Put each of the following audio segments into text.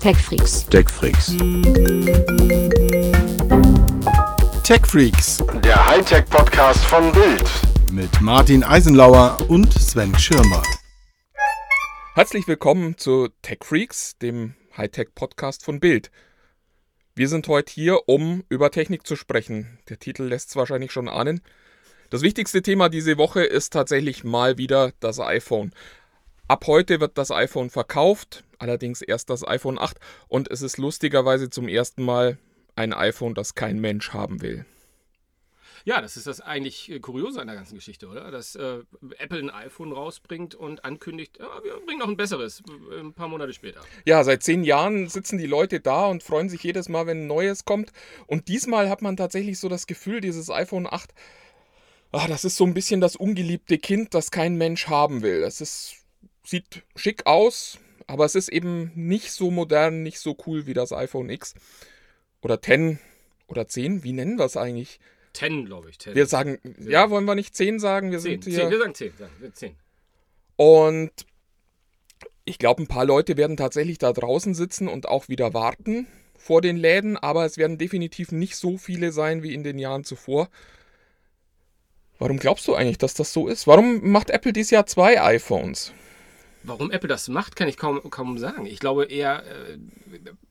TechFreaks. TechFreaks. TechFreaks Der Hightech-Podcast von Bild. mit Martin Eisenlauer und Sven Schirmer. Herzlich willkommen zu TechFreaks, dem Hightech-Podcast von Bild. Wir sind heute hier, um über Technik zu sprechen. Der Titel lässt es wahrscheinlich schon ahnen. Das wichtigste Thema diese Woche ist tatsächlich mal wieder das iPhone. Ab heute wird das iPhone verkauft, allerdings erst das iPhone 8 und es ist lustigerweise zum ersten Mal ein iPhone, das kein Mensch haben will. Ja, das ist das eigentlich äh, Kuriose an der ganzen Geschichte, oder? Dass äh, Apple ein iPhone rausbringt und ankündigt, ja, wir bringen noch ein besseres, ein paar Monate später. Ja, seit zehn Jahren sitzen die Leute da und freuen sich jedes Mal, wenn ein neues kommt. Und diesmal hat man tatsächlich so das Gefühl, dieses iPhone 8, ah, das ist so ein bisschen das ungeliebte Kind, das kein Mensch haben will. Es ist, sieht schick aus, aber es ist eben nicht so modern, nicht so cool wie das iPhone X oder 10 oder 10. Wie nennen wir es eigentlich? 10, glaube ich. 10. Wir sagen, ja, wollen wir nicht 10 sagen? Wir 10, sind 10, hier. wir sagen 10. Sagen wir 10. Und ich glaube, ein paar Leute werden tatsächlich da draußen sitzen und auch wieder warten vor den Läden, aber es werden definitiv nicht so viele sein wie in den Jahren zuvor. Warum glaubst du eigentlich, dass das so ist? Warum macht Apple dieses Jahr zwei iPhones? Warum Apple das macht, kann ich kaum, kaum sagen. Ich glaube eher, äh,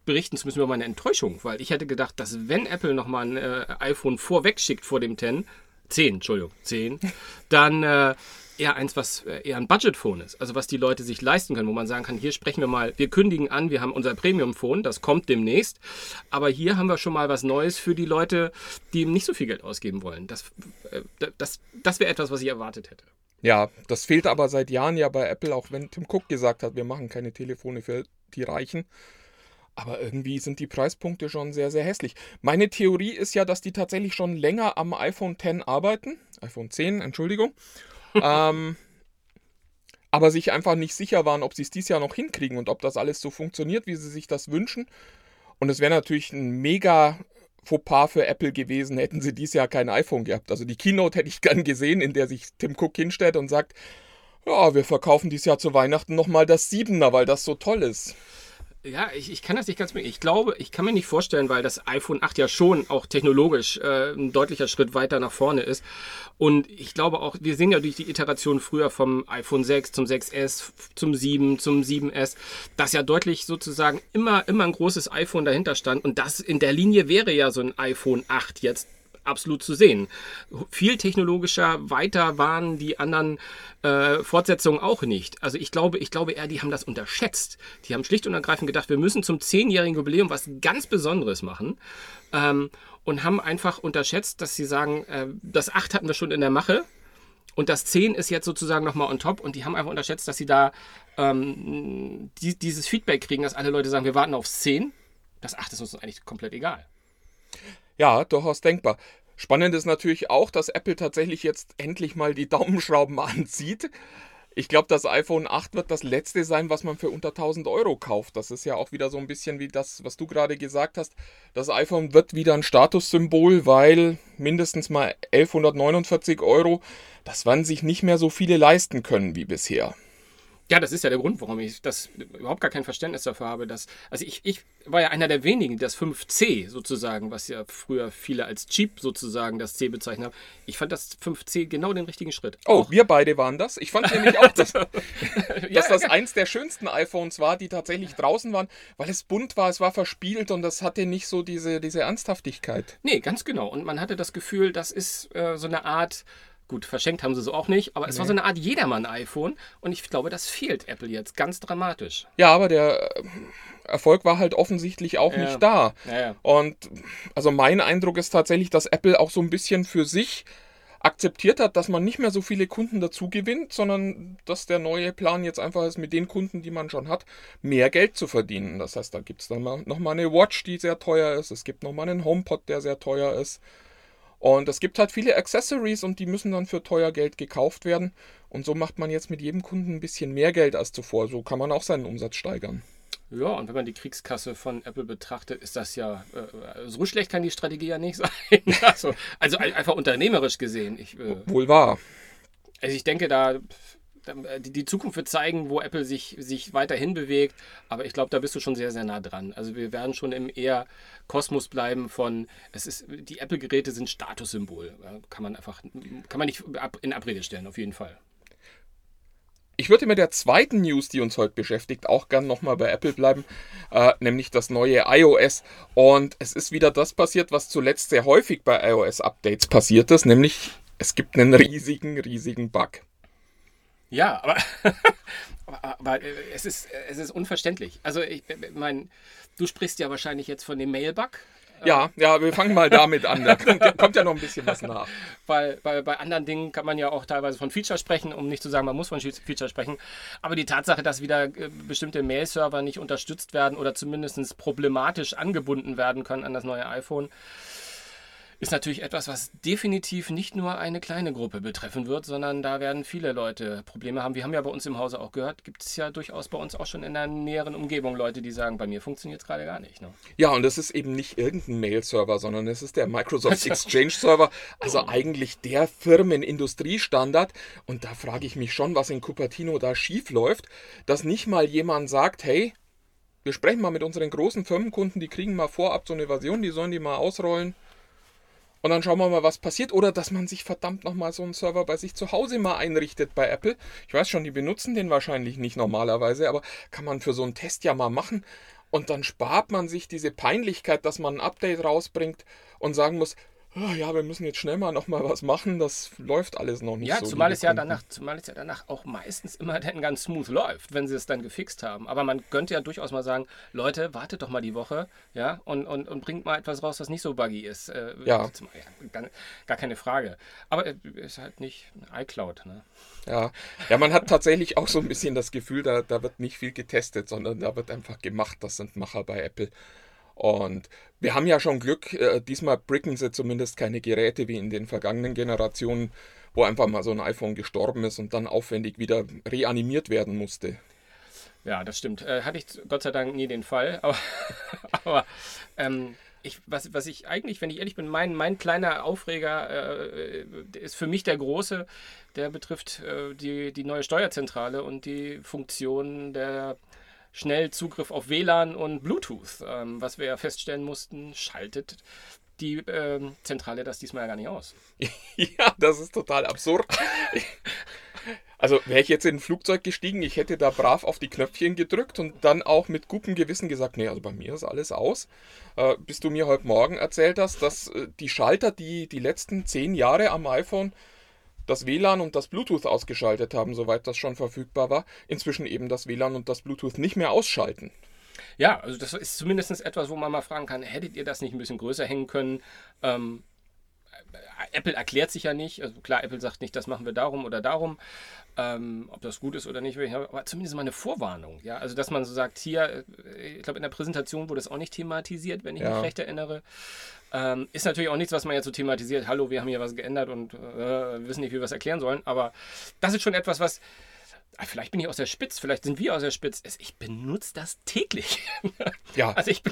berichten zu müssen über meine Enttäuschung, weil ich hätte gedacht, dass wenn Apple nochmal ein äh, iPhone vorweg schickt vor dem 10, 10, Entschuldigung, 10, dann äh, eher eins, was äh, eher ein Budget-Phone ist. Also was die Leute sich leisten können, wo man sagen kann, hier sprechen wir mal, wir kündigen an, wir haben unser Premium-Phone, das kommt demnächst, aber hier haben wir schon mal was Neues für die Leute, die nicht so viel Geld ausgeben wollen. Das, äh, das, das wäre etwas, was ich erwartet hätte. Ja, das fehlt aber seit Jahren ja bei Apple, auch wenn Tim Cook gesagt hat, wir machen keine Telefone für die Reichen. Aber irgendwie sind die Preispunkte schon sehr, sehr hässlich. Meine Theorie ist ja, dass die tatsächlich schon länger am iPhone 10 arbeiten. iPhone 10, Entschuldigung. ähm, aber sich einfach nicht sicher waren, ob sie es dieses Jahr noch hinkriegen und ob das alles so funktioniert, wie sie sich das wünschen. Und es wäre natürlich ein mega Fauxpas für Apple gewesen, hätten sie dieses Jahr kein iPhone gehabt. Also die Keynote hätte ich gern gesehen, in der sich Tim Cook hinstellt und sagt, ja, wir verkaufen dieses Jahr zu Weihnachten nochmal das 7er, weil das so toll ist. Ja, ich, ich kann das nicht ganz mehr. Ich glaube, ich kann mir nicht vorstellen, weil das iPhone 8 ja schon auch technologisch äh, ein deutlicher Schritt weiter nach vorne ist. Und ich glaube auch, wir sehen ja durch die Iteration früher vom iPhone 6 zum 6S, zum 7, zum 7S, dass ja deutlich sozusagen immer, immer ein großes iPhone dahinter stand. Und das in der Linie wäre ja so ein iPhone 8 jetzt absolut zu sehen. Viel technologischer weiter waren die anderen äh, Fortsetzungen auch nicht. Also ich glaube, ich glaube eher, die haben das unterschätzt. Die haben schlicht und ergreifend gedacht, wir müssen zum zehnjährigen Jubiläum was ganz Besonderes machen. Ähm, und haben einfach unterschätzt, dass sie sagen, äh, das 8 hatten wir schon in der Mache. Und das 10 ist jetzt sozusagen nochmal on top. Und die haben einfach unterschätzt, dass sie da ähm, die, dieses Feedback kriegen, dass alle Leute sagen, wir warten aufs 10. Das 8 ist uns eigentlich komplett egal. Ja, durchaus denkbar. Spannend ist natürlich auch, dass Apple tatsächlich jetzt endlich mal die Daumenschrauben anzieht. Ich glaube, das iPhone 8 wird das letzte sein, was man für unter 1000 Euro kauft. Das ist ja auch wieder so ein bisschen wie das, was du gerade gesagt hast. Das iPhone wird wieder ein Statussymbol, weil mindestens mal 1149 Euro, das werden sich nicht mehr so viele leisten können wie bisher. Ja, das ist ja der Grund, warum ich das überhaupt gar kein Verständnis dafür habe. Dass, also ich, ich war ja einer der wenigen, das 5C sozusagen, was ja früher viele als Cheap sozusagen das C bezeichnet haben. Ich fand das 5C genau den richtigen Schritt. Oh, Auch- wir beide waren das. Ich fand nämlich auch, dass, dass Ja, das ja. eins der schönsten iPhones war, die tatsächlich draußen waren, weil es bunt war, es war verspielt und das hatte nicht so diese, diese Ernsthaftigkeit. Nee, ganz genau. Und man hatte das Gefühl, das ist äh, so eine Art, gut, verschenkt haben sie es auch nicht, aber es war so eine Art Jedermann-iPhone. Und ich glaube, das fehlt Apple jetzt ganz dramatisch. Ja, aber der äh, Erfolg war halt offensichtlich auch Ja. nicht da. Ja, ja. Und also mein Eindruck ist tatsächlich, dass Apple auch so ein bisschen für sich akzeptiert hat, dass man nicht mehr so viele Kunden dazu gewinnt, sondern dass der neue Plan jetzt einfach ist, mit den Kunden, die man schon hat, mehr Geld zu verdienen. Das heißt, da gibt es dann mal, noch mal eine Watch, die sehr teuer ist. Es gibt noch mal einen HomePod, der sehr teuer ist. Und es gibt halt viele Accessories und die müssen dann für teuer Geld gekauft werden. Und so macht man jetzt mit jedem Kunden ein bisschen mehr Geld als zuvor. So kann man auch seinen Umsatz steigern. Ja, und wenn man die Kriegskasse von Apple betrachtet, ist das ja, äh, so schlecht kann die Strategie ja nicht sein. also, also ein- einfach unternehmerisch gesehen. Ich, äh, Wohl wahr. also ich denke, da, die, die Zukunft wird zeigen, wo Apple sich, sich weiterhin bewegt. Aber ich glaube, da bist du schon sehr, sehr nah dran. Also wir werden schon im eher Kosmos bleiben von, es ist, die Apple-Geräte sind Statussymbol. Kann man einfach, kann man nicht in Abrede stellen, auf jeden Fall. Ich würde mit der zweiten News, die uns heute beschäftigt, auch gern nochmal bei Apple bleiben, äh, nämlich das neue iOS. Und es ist wieder das passiert, was zuletzt sehr häufig bei iOS-Updates passiert ist, nämlich es gibt einen riesigen, riesigen Bug. Ja, aber, aber, aber, äh, es, ist, es ist unverständlich. Also ich meine, du sprichst ja wahrscheinlich jetzt von dem Mail-Bug. Ja, ja, wir fangen mal damit an. Da kommt ja noch ein bisschen was nach. Weil, weil bei anderen Dingen kann man ja auch teilweise von Feature sprechen, um nicht zu sagen, man muss von Feature sprechen. Aber die Tatsache, dass wieder äh, bestimmte Mail-Server nicht unterstützt werden oder zumindest problematisch angebunden werden können an das neue iPhone, ist natürlich etwas, was definitiv nicht nur eine kleine Gruppe betreffen wird, sondern da werden viele Leute Probleme haben. Wir haben ja bei uns im Hause auch gehört, gibt es ja durchaus bei uns auch schon in der näheren Umgebung Leute, die sagen, bei mir funktioniert es gerade gar nicht. Ne? Ja, und das ist eben nicht irgendein Mail-Server, sondern es ist der Microsoft Exchange-Server, also eigentlich der Firmenindustriestandard. Und da frage ich mich schon, was in Cupertino da schief läuft, dass nicht mal jemand sagt, hey, wir sprechen mal mit unseren großen Firmenkunden, die kriegen mal vorab so eine Version, die sollen die mal ausrollen. Und dann schauen wir mal, was passiert. Oder dass man sich verdammt nochmal so einen Server bei sich zu Hause mal einrichtet bei Apple. Ich weiß schon, die benutzen den wahrscheinlich nicht normalerweise, aber kann man für so einen Test ja mal machen. Und dann spart man sich diese Peinlichkeit, dass man ein Update rausbringt und sagen muss, ja, wir müssen jetzt schnell mal noch mal was machen, das läuft alles noch nicht ja, so. Zumal es ja, danach, zumal es ja danach auch meistens immer dann ganz smooth läuft, wenn sie es dann gefixt haben. Aber man könnte ja durchaus mal sagen, Leute, wartet doch mal die Woche ja, und, und, und bringt mal etwas raus, was nicht so buggy ist. Äh, ja. Gar, gar, keine Frage. Aber es ist halt nicht iCloud. Ne? Ja. ja, man hat tatsächlich auch so ein bisschen das Gefühl, da, da wird nicht viel getestet, sondern da wird einfach gemacht. Das sind Macher bei Apple. Und wir haben ja schon Glück, äh, diesmal bricken sie zumindest keine Geräte wie in den vergangenen Generationen, wo einfach mal so ein iPhone gestorben ist und dann aufwendig wieder reanimiert werden musste. Ja, das stimmt. Äh, hatte ich Gott sei Dank nie den Fall. Aber, aber ähm, ich, was, was ich eigentlich, wenn ich ehrlich bin, mein, mein kleiner Aufreger äh, ist für mich der große, der betrifft äh, die, die neue Steuerzentrale und die Funktion der schnell Zugriff auf WLAN und Bluetooth. Ähm, was wir ja feststellen mussten, schaltet die ähm, Zentrale das diesmal ja gar nicht aus. ja, das ist total absurd. Also wäre ich jetzt in ein Flugzeug gestiegen, ich hätte da brav auf die Knöpfchen gedrückt und dann auch mit gutem Gewissen gesagt, nee, also bei mir ist alles aus. Äh, bis du mir heute Morgen erzählt hast, dass äh, die Schalter, die die letzten zehn Jahre am iPhone das WLAN und das Bluetooth ausgeschaltet haben, soweit das schon verfügbar war, inzwischen eben das WLAN und das Bluetooth nicht mehr ausschalten. Ja, also das ist zumindest etwas, wo man mal fragen kann, hättet ihr das nicht ein bisschen größer hängen können? Ähm, Apple erklärt sich ja nicht. Also klar, Apple sagt nicht, das machen wir darum oder darum. Ähm, ob das gut ist oder nicht, aber zumindest mal eine Vorwarnung. Ja? Also, dass man so sagt, hier, äh, ich glaube, in der Präsentation wurde es auch nicht thematisiert, wenn ich ja. mich recht erinnere. Ähm, ist natürlich auch nichts, was man jetzt so thematisiert. Hallo, wir haben hier was geändert und äh, wissen nicht, wie wir es erklären sollen. Aber das ist schon etwas, was. Ah, vielleicht bin ich aus der Spitz, vielleicht sind wir aus der Spitz. Ich benutze das täglich. Ja. Also ich,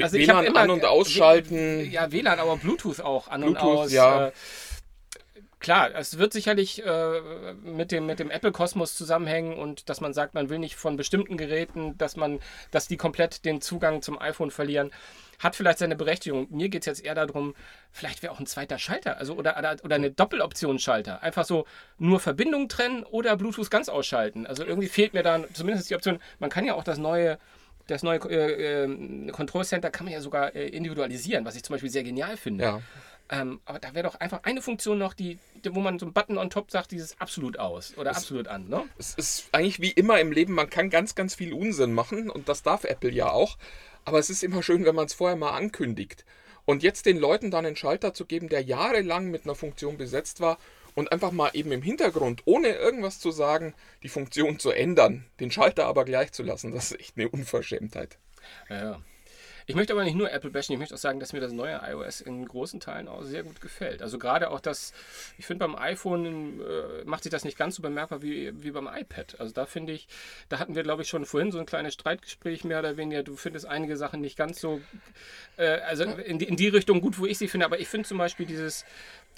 also WLAN ich immer, an- und ausschalten. Ja, WLAN, aber Bluetooth auch an Bluetooth, und aus. Ja. Äh, Klar, es wird sicherlich äh, mit dem, mit dem Apple-Kosmos zusammenhängen und dass man sagt, man will nicht von bestimmten Geräten, dass man, dass die komplett den Zugang zum iPhone verlieren, hat vielleicht seine Berechtigung. Mir geht es jetzt eher darum, vielleicht wäre auch ein zweiter Schalter, also oder, oder, eine Doppeloption-Schalter. Einfach so nur Verbindung trennen oder Bluetooth ganz ausschalten. Also irgendwie fehlt mir da zumindest die Option, man kann ja auch das neue das neue äh, äh, Control Center kann man ja sogar äh, individualisieren, was ich zum Beispiel sehr genial finde. Ja. Ähm, aber da wäre doch einfach eine Funktion noch, die, wo man so einen Button on top sagt, dieses absolut aus oder es, absolut an. Ne? Es ist eigentlich wie immer im Leben, man kann ganz, ganz viel Unsinn machen und das darf Apple ja auch. Aber es ist immer schön, wenn man es vorher mal ankündigt. Und jetzt den Leuten dann einen Schalter zu geben, der jahrelang mit einer Funktion besetzt war und einfach mal eben im Hintergrund, ohne irgendwas zu sagen, die Funktion zu ändern, den Schalter aber gleich zu lassen, das ist echt eine Unverschämtheit. Ja, Ich möchte aber nicht nur Apple bashen, ich möchte auch sagen, dass mir das neue iOS in großen Teilen auch sehr gut gefällt. Also gerade auch das, ich finde beim iPhone äh, macht sich das nicht ganz so bemerkbar wie, wie beim iPad. Also da finde ich, da hatten wir glaube ich schon vorhin so ein kleines Streitgespräch mehr oder weniger. Du findest einige Sachen nicht ganz so, äh, also in in die Richtung gut, wo ich sie finde, aber ich finde zum Beispiel dieses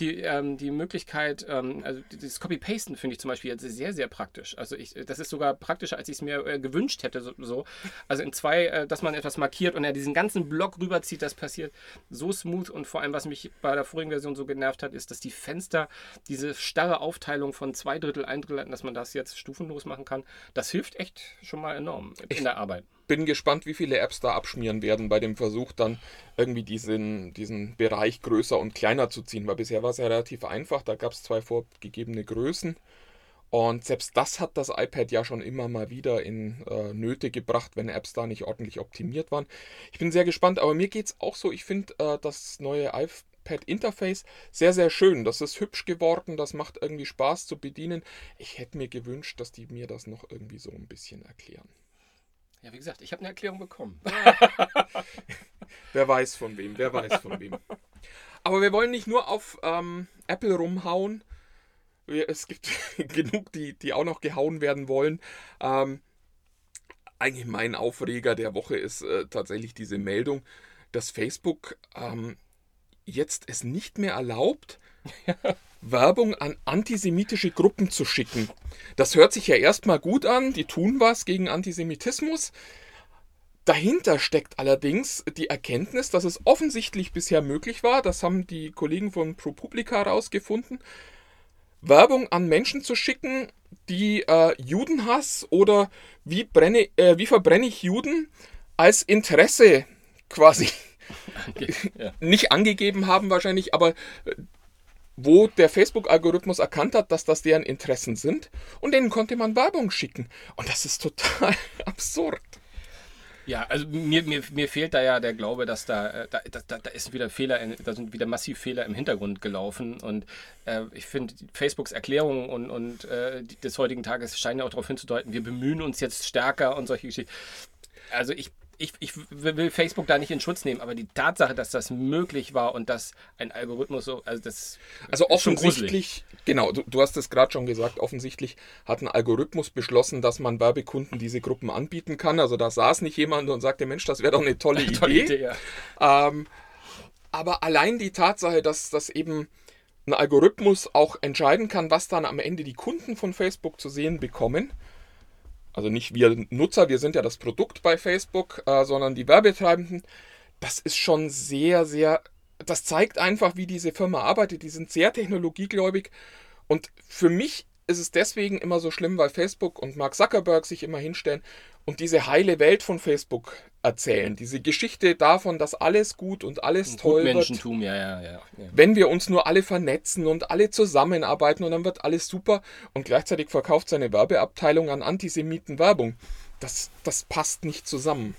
die, ähm, die Möglichkeit, ähm, also dieses Copy-Pasten finde ich zum Beispiel jetzt sehr, sehr praktisch. Also ich, das ist sogar praktischer, als ich es mir äh, gewünscht hätte. So, so, Also in zwei, äh, dass man etwas markiert und er diesen ganzen Block rüberzieht, das passiert so smooth und vor allem, was mich bei der vorigen Version so genervt hat, ist, dass die Fenster diese starre Aufteilung von zwei Drittel, ein Drittel, dass man das jetzt stufenlos machen kann, das hilft echt schon mal enorm in der Arbeit bin gespannt, wie viele Apps da abschmieren werden bei dem Versuch, dann irgendwie diesen, diesen Bereich größer und kleiner zu ziehen. Weil bisher war es ja relativ einfach, da gab es zwei vorgegebene Größen. Und selbst das hat das iPad ja schon immer mal wieder in äh, Nöte gebracht, wenn Apps da nicht ordentlich optimiert waren. Ich bin sehr gespannt, aber mir geht es auch so, ich finde äh, das neue iPad-Interface sehr, sehr schön. Das ist hübsch geworden, das macht irgendwie Spaß zu bedienen. Ich hätte mir gewünscht, dass die mir das noch irgendwie so ein bisschen erklären. Ja, wie gesagt, ich habe eine Erklärung bekommen. wer weiß von wem, wer weiß von wem. Aber wir wollen nicht nur auf ähm, Apple rumhauen. Es gibt genug, die, die auch noch gehauen werden wollen. Ähm, eigentlich mein Aufreger der Woche ist äh, tatsächlich diese Meldung, dass Facebook ähm, jetzt es nicht mehr erlaubt, Werbung an antisemitische Gruppen zu schicken. Das hört sich ja erstmal gut an, die tun was gegen Antisemitismus. Dahinter steckt allerdings die Erkenntnis, dass es offensichtlich bisher möglich war, das haben die Kollegen von ProPublica herausgefunden, Werbung an Menschen zu schicken, die äh, Judenhass oder wie, brenne, äh, wie verbrenne ich Juden als Interesse quasi ja. nicht angegeben haben wahrscheinlich, aber äh, wo der Facebook-Algorithmus erkannt hat, dass das deren Interessen sind und denen konnte man Werbung schicken. Und das ist total absurd. Ja, also mir, mir, mir fehlt da ja der Glaube, dass da, äh, da, da, da ist wieder Fehler, da sind wieder massiv Fehler im Hintergrund gelaufen. Und äh, ich finde, Facebooks Erklärungen und, und äh, des heutigen Tages scheinen ja auch darauf hinzudeuten, wir bemühen uns jetzt stärker und solche Geschichten. Also ich ich, ich will Facebook da nicht in Schutz nehmen, aber die Tatsache, dass das möglich war und dass ein Algorithmus so, also das. Also offensichtlich, genau, du, du hast es gerade schon gesagt, offensichtlich hat ein Algorithmus beschlossen, dass man Werbekunden diese Gruppen anbieten kann. Also da saß nicht jemand und sagte, Mensch, das wäre doch eine tolle Idee. tolle Idee ja. ähm, aber allein die Tatsache, dass das eben ein Algorithmus auch entscheiden kann, was dann am Ende die Kunden von Facebook zu sehen bekommen, also nicht wir Nutzer, wir sind ja das Produkt bei Facebook, äh, sondern die Werbetreibenden, das ist schon sehr, sehr, das zeigt einfach, wie diese Firma arbeitet. Die sind sehr technologiegläubig und für mich ist es deswegen immer so schlimm, weil Facebook und Mark Zuckerberg sich immer hinstellen und diese heile Welt von Facebook erzählen. Diese Geschichte davon, dass alles gut und alles und toll wird. Ja, ja, ja, ja. Wenn wir uns nur alle vernetzen und alle zusammenarbeiten und dann wird alles super und gleichzeitig verkauft seine Werbeabteilung an Antisemiten Werbung. Das, das passt nicht zusammen.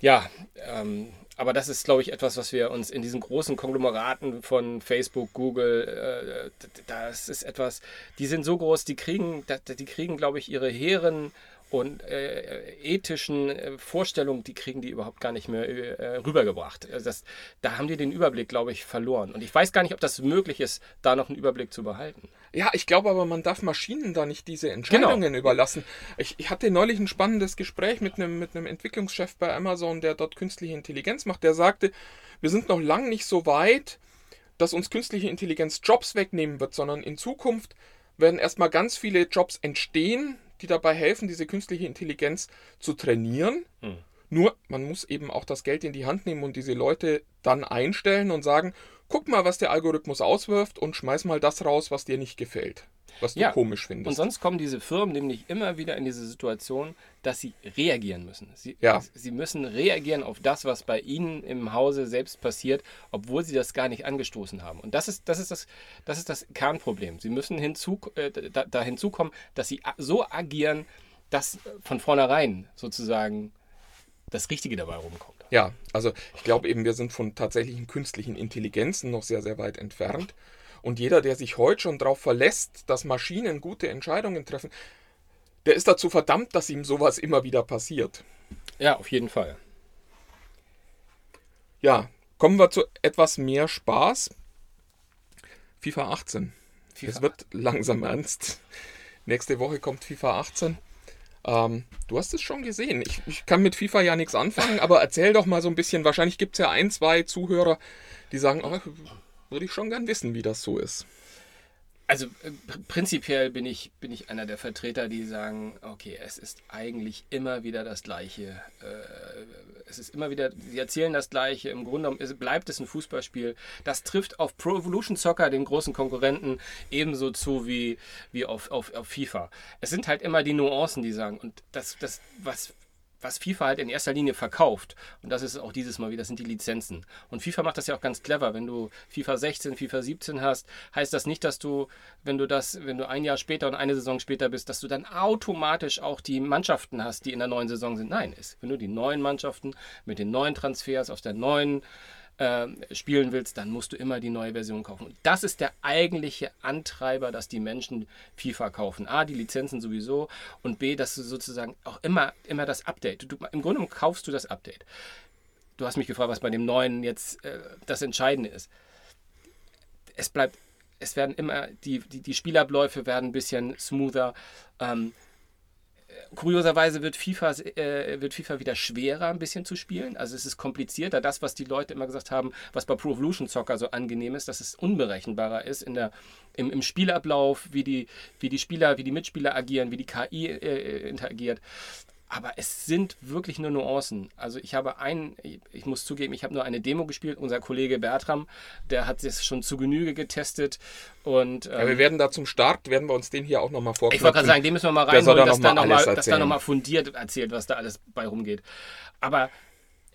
Ja, ähm, aber das ist, glaube ich, etwas, was wir uns in diesen großen Konglomeraten von Facebook, Google, äh, das ist etwas, die sind so groß, die kriegen, die kriegen, glaube ich, ihre Heeren und äh, ethischen äh, Vorstellungen, die kriegen die überhaupt gar nicht mehr äh, rübergebracht. Also das, da haben die den Überblick, glaube ich, verloren. Und ich weiß gar nicht, ob das möglich ist, da noch einen Überblick zu behalten. Ja, ich glaube aber, man darf Maschinen da nicht diese Entscheidungen genau. überlassen. Ich, ich, hatte neulich ein spannendes Gespräch mit einem, mit einem Entwicklungschef bei Amazon, der dort künstliche Intelligenz macht. Der sagte, wir sind noch lange nicht so weit, dass uns künstliche Intelligenz Jobs wegnehmen wird, sondern in Zukunft werden erstmal ganz viele Jobs entstehen, die dabei helfen, diese künstliche Intelligenz zu trainieren. Hm. Nur, man muss eben auch das Geld in die Hand nehmen und diese Leute dann einstellen und sagen, guck mal, was der Algorithmus auswirft und schmeiß mal das raus, was dir nicht gefällt was du ja. komisch findest. Und sonst kommen diese Firmen nämlich immer wieder in diese Situation, dass sie reagieren müssen. Sie, ja. sie müssen reagieren auf das, was bei ihnen im Hause selbst passiert, obwohl sie das gar nicht angestoßen haben. Und das ist das, ist das, das, ist das Kernproblem. Sie müssen hinzu, äh, da, da hinzukommen, dass sie so agieren, dass von vornherein sozusagen das Richtige dabei rumkommt. Ja, also ich glaube eben, wir sind von tatsächlichen künstlichen Intelligenzen noch sehr, sehr weit entfernt. Und jeder, der sich heute schon darauf verlässt, dass Maschinen gute Entscheidungen treffen, der ist dazu verdammt, dass ihm sowas immer wieder passiert. Ja, auf jeden Fall. Ja, kommen wir zu etwas mehr Spaß. FIFA 18. FIFA. Es wird langsam ernst. Nächste Woche kommt FIFA 18. Ähm, du hast es schon gesehen. Ich, ich kann mit FIFA ja nichts anfangen, aber erzähl doch mal so ein bisschen. Wahrscheinlich gibt es ja ein, zwei Zuhörer, die sagen, oh, würde ich schon gern wissen, wie das so ist. Also äh, pr- prinzipiell bin ich, bin ich einer der Vertreter, die sagen, okay, es ist eigentlich immer wieder das Gleiche. Äh, es ist immer wieder, sie erzählen das Gleiche. Im Grunde genommen bleibt es ein Fußballspiel. Das trifft auf Pro Evolution Soccer, den großen Konkurrenten, ebenso zu wie, wie auf, auf, auf FIFA. Es sind halt immer die Nuancen, die sagen. Und das, das was was FIFA halt in erster Linie verkauft, und das ist auch dieses Mal wieder, sind die Lizenzen. Und FIFA macht das ja auch ganz clever. Wenn du FIFA 16, FIFA 17 hast, heißt das nicht, dass du, wenn du das, wenn du ein Jahr später und eine Saison später bist, dass du dann automatisch auch die Mannschaften hast, die in der neuen Saison sind. Nein, ist, wenn du die neuen Mannschaften mit den neuen Transfers aus der neuen ähm, spielen willst, dann musst du immer die neue Version kaufen. Und das ist der eigentliche Antreiber, dass die Menschen FIFA kaufen. A, die Lizenzen sowieso und B, dass du sozusagen auch immer, immer das Update. Du, Im Grunde kaufst du das Update. Du hast mich gefragt, was bei dem neuen jetzt äh, das Entscheidende ist. Es bleibt, es werden immer, die, die, die Spielabläufe werden ein bisschen smoother. Ähm, kurioserweise wird FIFA, äh, wird FIFA wieder schwerer ein bisschen zu spielen. Also es ist komplizierter. Das, was die Leute immer gesagt haben, was bei Pro Evolution Soccer so angenehm ist, dass es unberechenbarer ist in der, im, im Spielablauf, wie die, wie die Spieler, wie die Mitspieler agieren, wie die KI äh, interagiert. Aber es sind wirklich nur Nuancen. Also ich habe einen, ich muss zugeben, ich habe nur eine Demo gespielt. Unser Kollege Bertram, der hat es schon zu Genüge getestet. Und, Ja, wir werden da zum Start, werden wir uns den hier auch nochmal vorknüpfen. ich wollte gerade sagen, dem müssen wir mal soll reinholen, da dass noch da mal nochmal dass da fundiert erzählt, was da alles bei rumgeht. Aber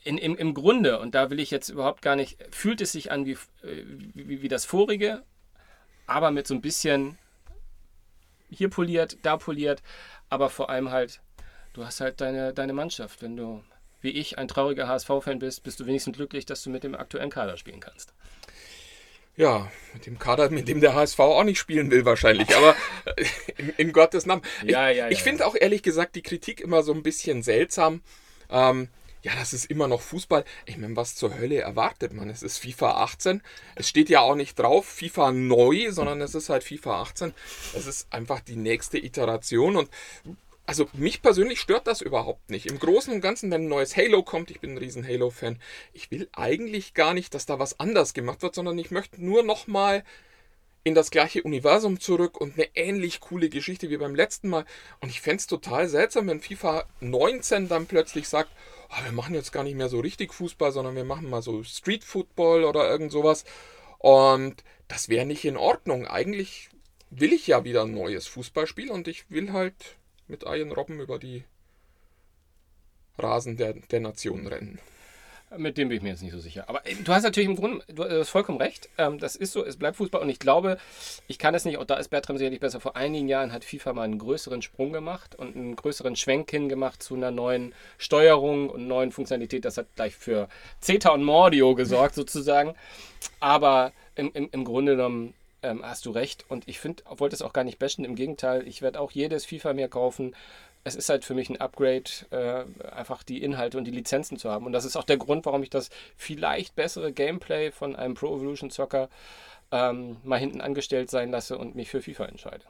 in, im, im Grunde, und da will ich jetzt überhaupt gar nicht, fühlt es sich an wie, äh, wie, wie das vorige, aber mit so ein bisschen hier poliert, da poliert, aber vor allem halt, du hast halt deine, deine Mannschaft. Wenn du, wie ich, ein trauriger HSV-Fan bist, bist du wenigstens glücklich, dass du mit dem aktuellen Kader spielen kannst. Ja, mit dem Kader, mit dem der HSV auch nicht spielen will wahrscheinlich, aber in, in Gottes Namen. Ja, ich ja, ich ja, finde auch ehrlich gesagt die Kritik immer so ein bisschen seltsam. Ähm, ja, das ist immer noch Fußball. Ich meine, was zur Hölle erwartet man? Es ist FIFA 18. Es steht ja auch nicht drauf FIFA neu, sondern es ist halt FIFA 18. Es ist einfach die nächste Iteration und also mich persönlich stört das überhaupt nicht. Im Großen und Ganzen, wenn ein neues Halo kommt, ich bin ein riesen Halo-Fan, ich will eigentlich gar nicht, dass da was anders gemacht wird, sondern ich möchte nur nochmal in das gleiche Universum zurück und eine ähnlich coole Geschichte wie beim letzten Mal. Und ich fände es total seltsam, wenn FIFA 19 dann plötzlich sagt, "Ah, wir machen jetzt gar nicht mehr so richtig Fußball, sondern wir machen mal so Street Football oder irgend sowas. Und das wäre nicht in Ordnung. Eigentlich will ich ja wieder ein neues Fußballspiel und ich will halt mit Ian Robben über die Rasen der, der Nation rennen. Mit dem bin ich mir jetzt nicht so sicher. Aber äh, du hast natürlich im Grunde, du hast vollkommen recht. Ähm, das ist so, es bleibt Fußball. Und ich glaube, ich kann es nicht, auch da ist Bertram sicherlich besser. Vor einigen Jahren hat FIFA mal einen größeren Sprung gemacht und einen größeren Schwenk hingemacht zu einer neuen Steuerung und neuen Funktionalität. Das hat gleich für Zeta und Mordio gesorgt, sozusagen. Aber im, im, im Grunde genommen ähm, hast du recht. Und ich finde, wollte es auch gar nicht bashen. Im Gegenteil, ich werde auch jedes FIFA mehr kaufen es ist halt für mich ein Upgrade, äh, einfach die Inhalte und die Lizenzen zu haben. Und das ist auch der Grund, warum ich das vielleicht bessere Gameplay von einem Pro Evolution Soccer ähm, mal hinten angestellt sein lasse und mich für FIFA entscheide.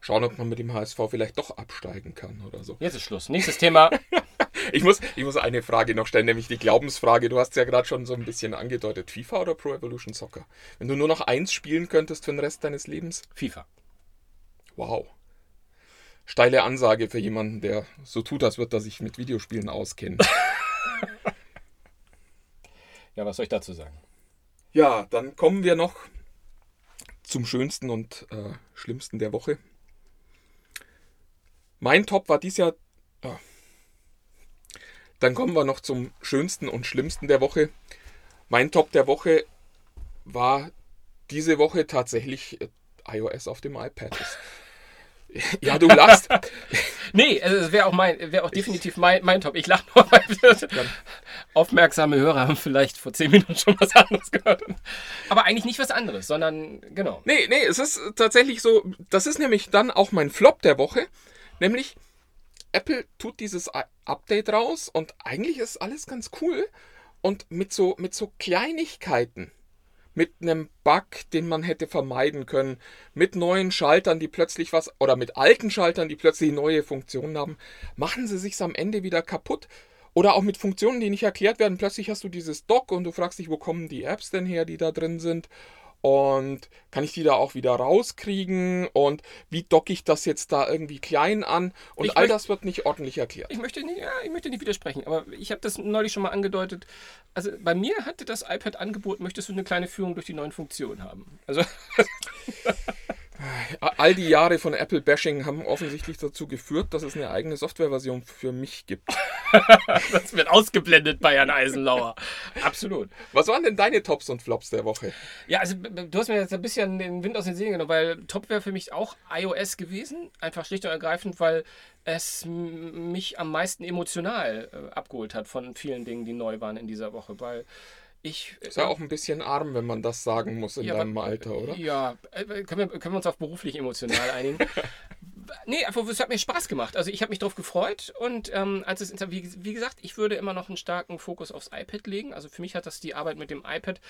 Schauen, ob man mit dem HSV vielleicht doch absteigen kann oder so. Jetzt ist Schluss. Nächstes Thema. Ich muss, ich muss eine Frage noch stellen, nämlich die Glaubensfrage. Du hast es ja gerade schon so ein bisschen angedeutet. FIFA oder Pro Evolution Soccer? Wenn du nur noch eins spielen könntest für den Rest deines Lebens? FIFA. Wow. Steile Ansage für jemanden, der so tut, als würde er sich mit Videospielen auskennen. Ja, was soll ich dazu sagen? ja, dann kommen wir noch zum schönsten und äh, schlimmsten der Woche. Mein Top war dies Jahr. Ja. Dann kommen wir noch zum schönsten und schlimmsten der Woche. Mein Top der Woche war diese Woche tatsächlich äh, iOS auf dem iPad. Ja, du lachst. Nee, also es wäre auch mein, wäre auch definitiv mein, mein Top. Ich lache nur, weil aufmerksame Hörer haben vielleicht vor zehn Minuten schon was anderes gehört. Aber eigentlich nicht was anderes, sondern genau. Nee, nee, es ist tatsächlich so, das ist nämlich dann auch mein Flop der Woche, nämlich Apple tut dieses Update raus und eigentlich ist alles ganz cool Und mit so, mit so Kleinigkeiten, mit einem Bug, den man hätte vermeiden können, mit neuen Schaltern, die plötzlich was, oder mit alten Schaltern, die plötzlich neue Funktionen haben, machen sie sich's am Ende wieder kaputt. Oder auch mit Funktionen, die nicht erklärt werden. Plötzlich hast du dieses Dock und du fragst dich, wo kommen die Apps denn her, die da drin sind? Und kann ich die da auch wieder rauskriegen? Und wie docke ich das jetzt da irgendwie klein an? Und Ich all möcht- das wird nicht ordentlich erklärt. Ich möchte nicht, ja, ich möchte nicht widersprechen, aber ich habe das neulich schon mal angedeutet. Also bei mir hatte das iPad-Angebot, möchtest du eine kleine Führung durch die neuen Funktionen haben. Also All die Jahre von Apple-Bashing haben offensichtlich dazu geführt, dass es eine eigene Softwareversion für mich gibt. das wird ausgeblendet bei Herrn Eisenlauer. Absolut. Was waren denn deine Tops und Flops der Woche? Ja, also du hast mir jetzt ein bisschen den Wind aus den Segeln genommen, weil Top wäre für mich auch iOS gewesen. Einfach schlicht und ergreifend, weil es mich am meisten emotional äh, abgeholt hat von vielen Dingen, die neu waren in dieser Woche. Weil ich. Ist ja auch ein bisschen arm, wenn man das sagen muss in Ja, deinem aber- Alter, oder? Ja, äh, können wir, können wir uns auf beruflich emotional einigen? nee, einfach, es hat mir Spaß gemacht. Also ich habe mich darauf gefreut und ähm, als es, wie, wie gesagt, ich würde immer noch einen starken Fokus aufs iPad legen. Also für mich hat das die Arbeit mit dem iPad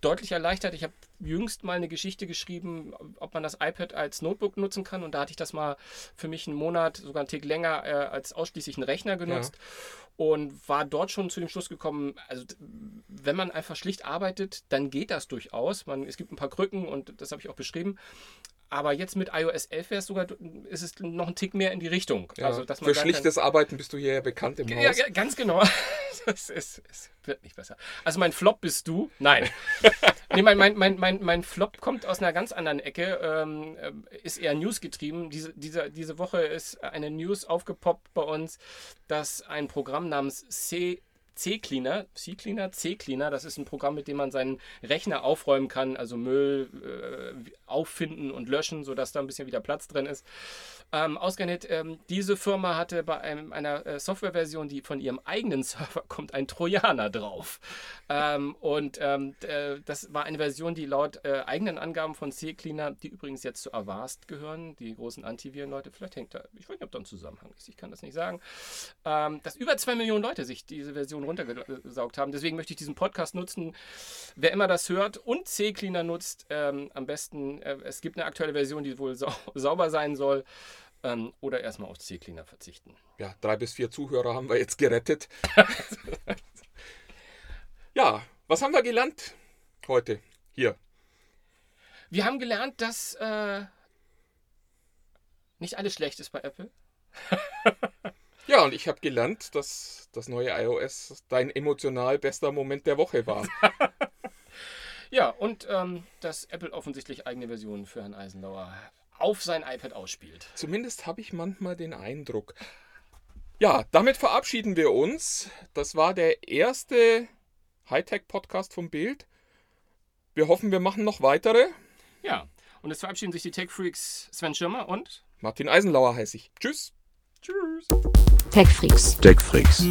deutlich erleichtert. Ich habe jüngst mal eine Geschichte geschrieben, ob man das iPad als Notebook nutzen kann und da hatte ich das mal für mich einen Monat, sogar einen Tick länger, äh, als ausschließlichen Rechner genutzt. Und war dort schon zu dem Schluss gekommen, also wenn man einfach schlicht arbeitet, dann geht das durchaus. Man, es gibt ein paar Krücken und das habe ich auch beschrieben. Aber jetzt mit iOS 11 wäre es sogar, ist es noch ein Tick mehr in die Richtung. Ja, also, dass man für sagen kann- schlichtes Arbeiten bist du hier ja bekannt im ja, Haus. ja, ganz genau. Es, es wird nicht besser. Also mein Flop bist du? Nein. nee, mein, mein, mein, mein, mein Flop kommt aus einer ganz anderen Ecke, ähm, äh, ist eher News getrieben. Diese, diese, diese Woche ist eine News aufgepoppt bei uns, dass ein Programm namens C C-Cleaner, C-Cleaner, C-Cleaner, das ist ein Programm, mit dem man seinen Rechner aufräumen kann, also Müll äh, auffinden und löschen, sodass da ein bisschen wieder Platz drin ist. Ähm, ausgerechnet, ähm, diese Firma hatte bei einem, einer äh, Softwareversion, die von ihrem eigenen Server kommt, ein Trojaner drauf. Ähm, und ähm, äh, das war eine Version, die laut äh, eigenen Angaben von C-Cleaner, die übrigens jetzt zu Avast gehören, die großen Antiviren-Leute, vielleicht hängt da, ich weiß nicht, ob da ein Zusammenhang ist, ich kann das nicht sagen, ähm, dass über zwei Millionen Leute sich diese Version runtergesaugt haben. Deswegen möchte ich diesen Podcast nutzen. Wer immer das hört und C-Cleaner nutzt, ähm, am besten, äh, es gibt eine aktuelle Version, die wohl sau sauber sein soll. Ähm, oder erstmal auf C-Cleaner verzichten. Ja, drei bis vier Zuhörer haben wir jetzt gerettet. ja, was haben wir gelernt heute hier? Wir haben gelernt, dass äh, nicht alles schlecht ist bei Apple. Ja, und ich habe gelernt, dass das neue iOS dein emotional bester Moment der Woche war. Ja, und ähm, dass Apple offensichtlich eigene Versionen für Herrn Eisenlauer auf sein iPad ausspielt. Zumindest habe ich manchmal den Eindruck. Ja, damit verabschieden wir uns. Das war der erste Hightech-Podcast vom Bild. Wir hoffen, wir machen noch weitere. Ja, und jetzt verabschieden sich die Tech Freaks Sven Schirmer und Martin Eisenlauer heiße ich. Tschüss. Tschüss. TechFreaks. Tech Freaks.